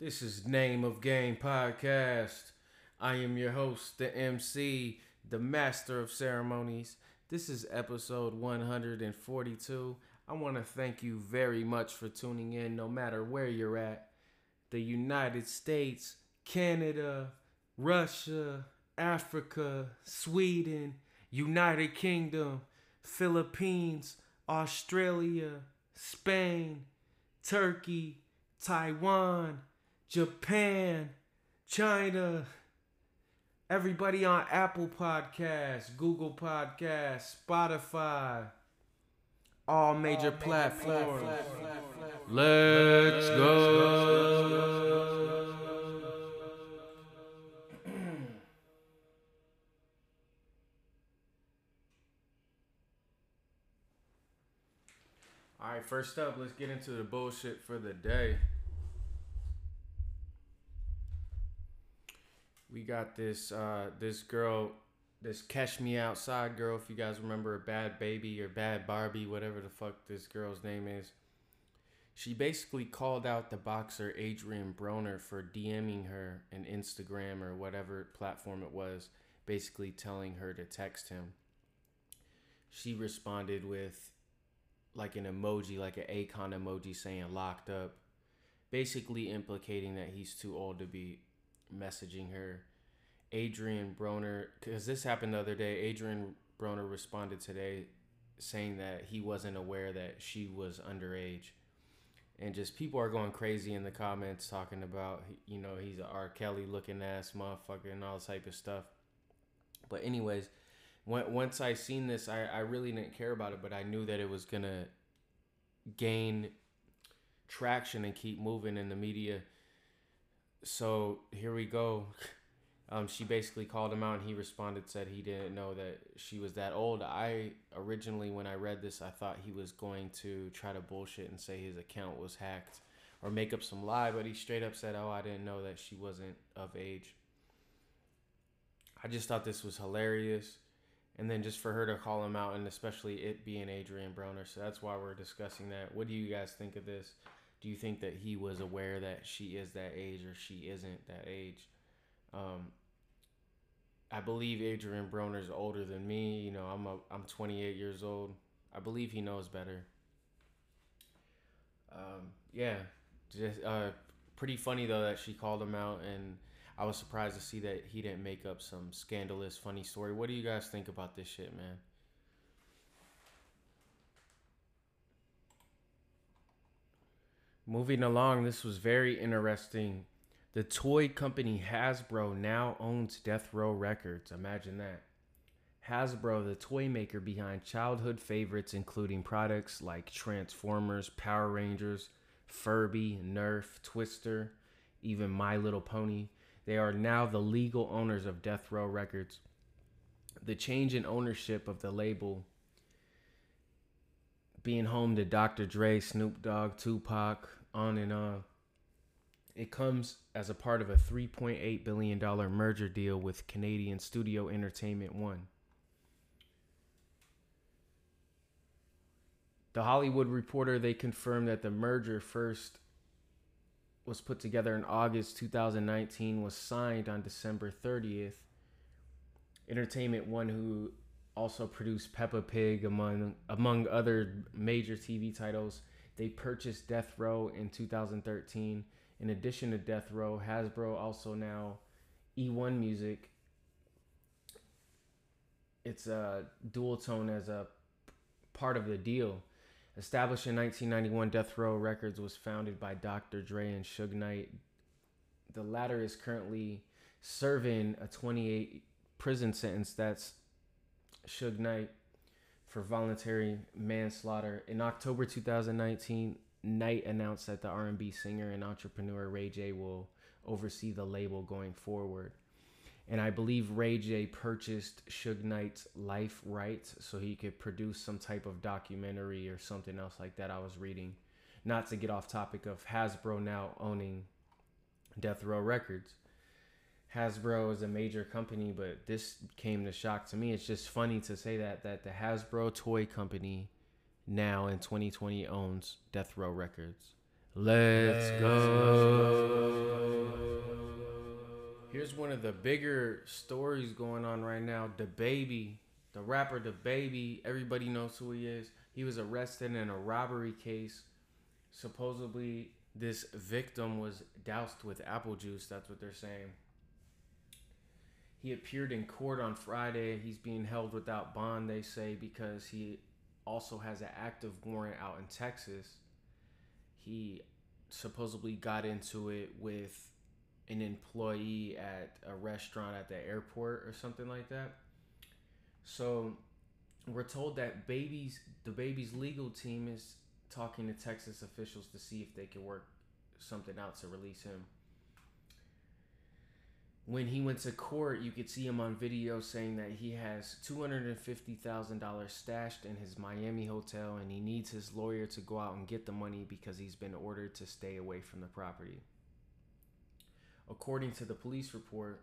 This is Name of Game Podcast. I am your host, the MC, the Master of Ceremonies. This is episode 142. I want to thank you very much for tuning in, no matter where you're at. The United States, Canada, Russia, Africa, Sweden, United Kingdom, Philippines, Australia, Spain, Turkey, Taiwan, Japan, China, everybody on Apple Podcasts, Google Podcasts, Spotify, all major platforms. Let's go. All right, first up, let's get into the bullshit for the day. We got this uh this girl, this Catch Me Outside girl, if you guys remember Bhad Bhabie or Bad Barbie, whatever the fuck this girl's name is. She basically called out the boxer Adrien Broner for DMing her an Instagram or whatever platform it was, basically telling her to text him. She responded with like an emoji, like an Akon emoji saying locked up, basically implicating that he's too old to be messaging her. Adrien Broner, because this happened the other day, Adrien Broner responded today saying that he wasn't aware that she was underage. And just people are going crazy in the comments talking about, you know, he's a R. Kelly looking ass motherfucker and all type of stuff. But, anyways, when, once I seen this, I, I really didn't care about it, but I knew that it was gonna gain traction and keep moving in the media. So here we go. Um, she basically called him out, and he responded, said he didn't know that she was that old. I originally, when I read this, I thought he was going to try to bullshit and say his account was hacked or make up some lie, but he straight up said, "Oh, I didn't know that she wasn't of age." I just thought this was hilarious and then just for her to call him out and especially it being Adrien Broner. So that's why we're discussing that. What do you guys think of this? Do you think that he was aware that she is that age or she isn't that age? Um, I believe Adrien Broner is older than me. You know, I'm a I'm 28 years old. I believe he knows better. Um, yeah, just uh, pretty funny though that she called him out and I was surprised to see that he didn't make up some scandalous, funny story. What do you guys think about this shit, man? Moving along, this was very interesting. The toy company Hasbro now owns Death Row Records. Imagine that. Hasbro, the toy maker behind childhood favorites, including products like Transformers, Power Rangers, Furby, Nerf, Twister, even My Little Pony they are now the legal owners of Death Row Records. The change in ownership of the label being home to Dr. Dre, Snoop Dogg, Tupac, on and on. It comes as a part of a $3.8 billion merger deal with Canadian Studio Entertainment One. The Hollywood Reporter they confirmed that the merger first was put together in August 2019 was signed on December 30th. Entertainment One, who also produced Peppa Pig among among other major TV titles, they purchased Death Row in 2013. In addition to Death Row, Hasbro also now E1 Music. It's a Dualtone as a part of the deal. Established in 1991, Death Row Records was founded by Dr. Dre and Suge Knight. The latter is currently serving a 28 prison sentence. That's Suge Knight for voluntary manslaughter. In October 2019, Knight announced that the R&B singer and entrepreneur Ray J will oversee the label going forward and I believe Ray J purchased Suge Knight's life rights so he could produce some type of documentary or something else like that. I was reading, not to get off topic of Hasbro now owning Death Row Records. Hasbro is a major company, but this came to shock to me. It's just funny to say that that the Hasbro toy company now in 2020 owns Death Row Records. Let's, go. Here's go. of the bigger stories going on right now. DaBaby, the rapper, DaBaby. Everybody knows who he is. He was arrested in a robbery case. Supposedly, this victim was doused with apple juice. That's what they're saying. He appeared in court on Friday. He's being held without bond, they say, because he also has an active warrant out in Texas. He supposedly got into it with an employee at a restaurant at the airport or something like that. So we're told that baby's DaBaby's legal team is talking to Texas officials to see if they can work something out to release him. When he went to court, you could see him on video saying that he has $250,000 stashed in his Miami hotel and he needs his lawyer to go out and get the money because he's been ordered to stay away from the property. According to the police report,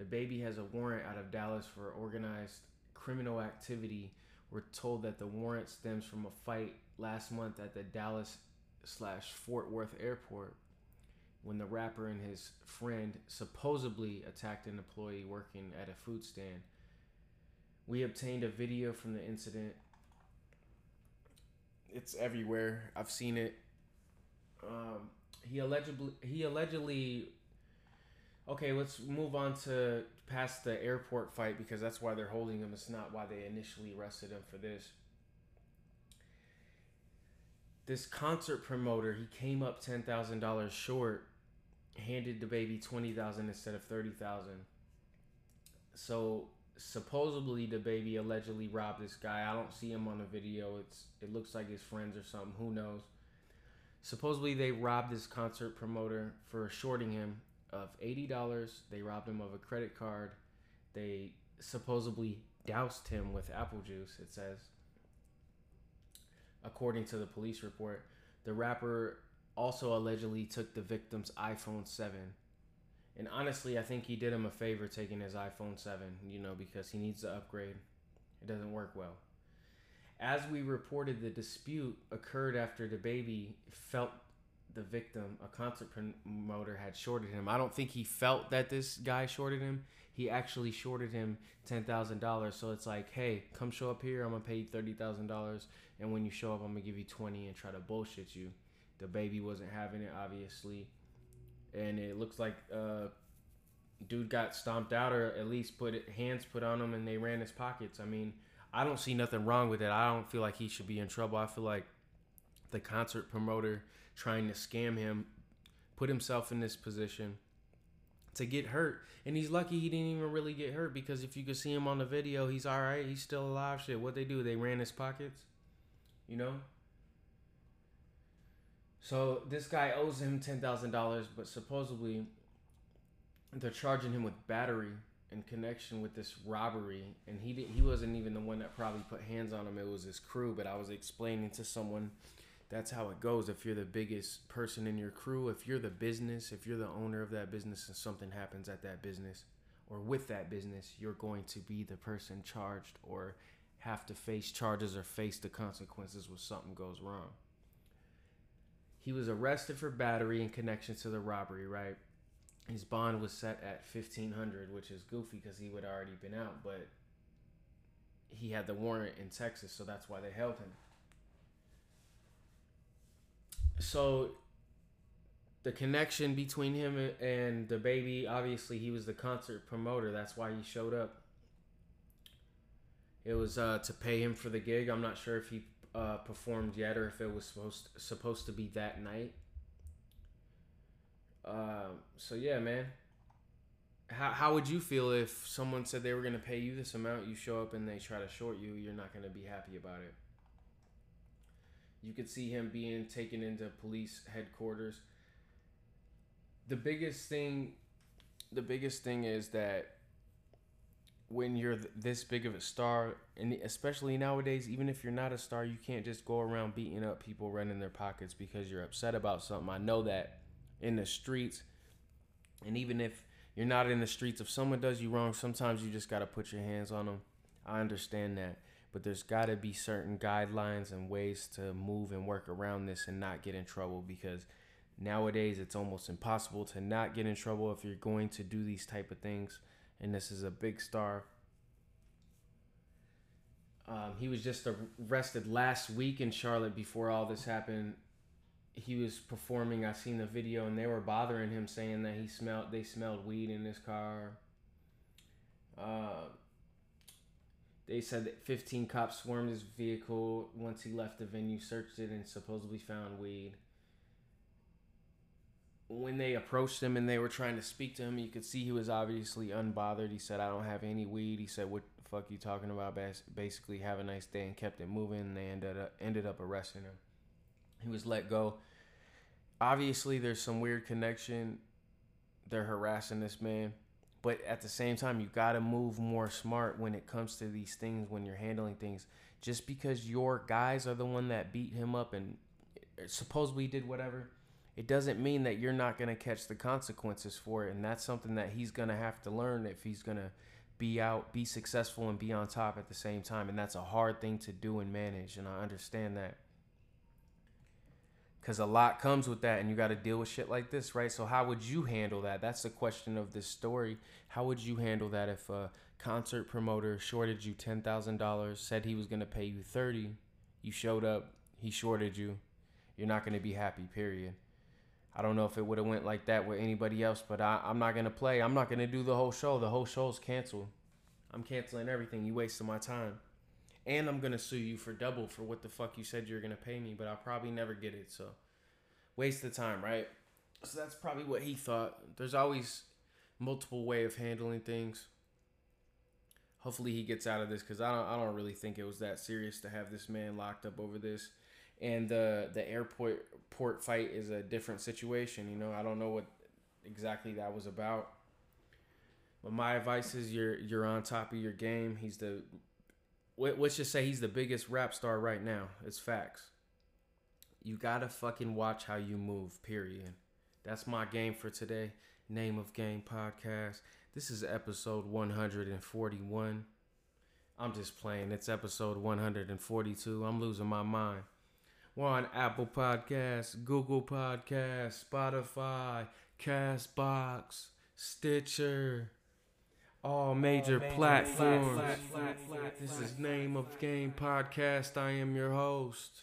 DaBaby has a warrant out of Dallas for organized criminal activity. We're told that the warrant stems from a fight last month at the Dallas slash Fort Worth airport when the rapper and his friend supposedly attacked an employee working at a food stand. We obtained a video from the incident. It's everywhere. I've seen it. Um, he allegedly he allegedly okay let's move on to past the airport fight because that's why they're holding him it's not why they initially arrested him for this this concert promoter he came up $10000 short handed DaBaby 20000 instead of 30000 so supposedly DaBaby allegedly robbed this guy. I don't see him on the video. It's it looks like his friends or something. Who knows? Supposedly they robbed this concert promoter for shorting him of $80 they robbed him of a credit card. They supposedly doused him with apple juice it says. According to the police report. The rapper also allegedly took the victim's iPhone 7. And honestly, I think he did him a favor taking his iPhone 7, you know, because he needs to upgrade. It doesn't work well. As we reported, the dispute occurred after DaBaby felt the victim, a concert promoter, had shorted him. I don't think he felt that this guy shorted him. He actually shorted him $10,000. So it's like, hey, come show up here. I'm going to pay you $30,000 and when you show up, I'm gonna give you 20 and try to bullshit you. DaBaby wasn't having it, obviously, and it looks like uh, dude got stomped out or at least put it, hands put on him and they ran his pockets. I mean, I don't see nothing wrong with it. I don't feel like he should be in trouble. I feel like the concert promoter trying to scam him put himself in this position to get hurt. And he's lucky he didn't even really get hurt because if you could see him on the video, he's all right. He's still alive. Shit, what they do? They ran his pockets you know? So this guy owes him ten thousand dollars, but supposedly they're charging him with battery in connection with this robbery, and he did, he wasn't even the one that probably put hands on him. It was his crew. But I was explaining to someone that's how it goes. If you're the biggest person in your crew, if you're the business, if you're the owner of that business, and something happens at that business or with that business, you're going to be the person charged or have to face charges or face the consequences when something goes wrong. He was arrested for battery in connection to the robbery, right? His bond was set at 1500 which is goofy because he would already been out, but he had the warrant in Texas, so that's why they held him. So the connection between him and DaBaby, obviously he was the concert promoter. That's why he showed up it was uh, to pay him for the gig. I'm not sure if he uh, performed yet or if it was supposed supposed to be that night. Uh, so yeah, man. How how would you feel if someone said they were gonna pay you this amount, you show up and they try to short you? You're not gonna be happy about it. You could see him being taken into police headquarters. The biggest thing, the biggest thing is that when you're this big of a star, and especially nowadays, even if you're not a star, you can't just go around beating up people running their pockets because you're upset about something. I know that in the streets, and even if you're not in the streets, if someone does you wrong, sometimes you just got to put your hands on them. I understand that. But there's got to be certain guidelines and ways to move and work around this and not get in trouble because Nowadays, it's almost impossible to not get in trouble if you're going to do these type of things. And this is a big star. Um, he was just arrested last week in Charlotte before all this happened. He was performing. I seen the video, and they were bothering him, saying that he smelled. They smelled weed in his car. Uh, they said that 15 cops swarmed his vehicle once he left the venue, searched it, and supposedly found weed when they approached him and they were trying to speak to him, you could see he was obviously unbothered. He said, "I don't have any weed." He said, "What the fuck you talking about?" Basically, have a nice day and kept it moving. And they ended up ended up arresting him. He was let go. Obviously, there's some weird connection. They're harassing this man, but at the same time, you got to move more smart when it comes to these things. When you're handling things, just because your guys are the one that beat him up and eh, supposedly did whatever it doesn't mean that you're not going to catch the consequences for it. And that's something that he's going to have to learn if he's going to be out, be successful, and be on top at the same time. And that's a hard thing to do and manage. And I understand that. Because a lot comes with that, and you got to deal with shit like this, right? So, how would you handle that? That's the question of this story. How would you handle that if a concert promoter shorted you $10,000, said he was going to pay you 30 you showed up, he shorted you, you're not going to be happy, period. I don't know if it would have went like that with anybody else, but I, I'm not gonna play. I'm not gonna do the whole show. The whole show's canceled. I'm canceling everything. You wasted my time, and I'm gonna sue you for double for what the fuck you said you're gonna pay me, but I'll probably never get it. So, waste of time, right? So that's probably what he thought. There's always multiple way of handling things. Hopefully he gets out of this because I don't. I don't really think it was that serious to have this man locked up over this and the the airport port fight is a different situation. You know, I don't know what exactly that was about. But my advice is you're you're on top of your game. He's the let's just say he's the biggest rap star right now. It's facts. You gotta fucking watch how you move. Period. That's my game for today. Name of Game podcast. This is episode 141. I'm just playing. It's episode 142. I'm losing my mind. We're on Apple Podcasts, Google Podcasts, Spotify, Castbox, Stitcher, all major, all platforms. this is Name of Game Podcast. I am your host.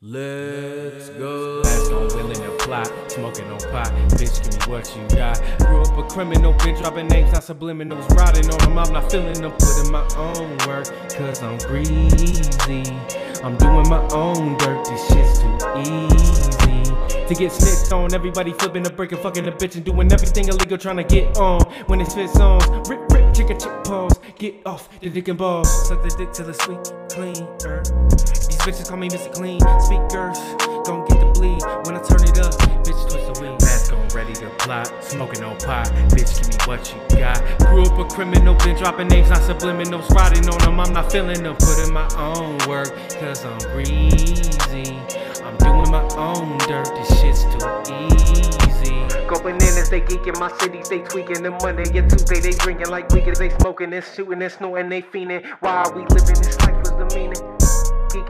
Let's go. Last on willing to plot, smoking on pot. Bitch, give me what you got. Grew up a criminal, been dropping names, not subliminals, riding on them. I'm not feeling them, putting my own work, cause I'm greasy. I'm doing my own dirt, this shit's too easy. To get snitched on, everybody flipping a brick and fucking a bitch and doing everything illegal, trying to get on. When it fits on, rip, rip, chicken, chick pause. Get off the dick and balls. Suck the dick till it's sweet, clean. Er. These bitches call me Mr. Clean. Speakers, gon' get the bleed. Smoking on pot. Bitch, give me what you got. Grew up a criminal, been dropping names, not subliminals. Riding on them, I'm not feeling them. Putting my own work, cause I'm breezy. I'm doing my own dirt, this shit's too easy. Go bananas, they geeking my cities, they tweaking. The Monday and Tuesday, they drinking like weekends, they smoking and shooting and snorting, they fiending. Why are we living this life? What's the meaning?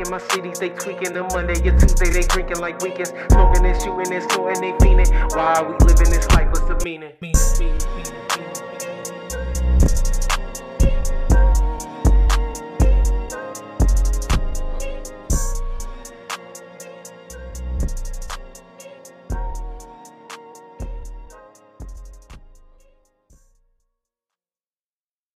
Geeking my cities, they tweaking. The Monday and Tuesday, they drinking like weekends, smoking and shooting and snorting, they fiending. Why are we living this life? What's the meaning, meaning, meaning, meaning.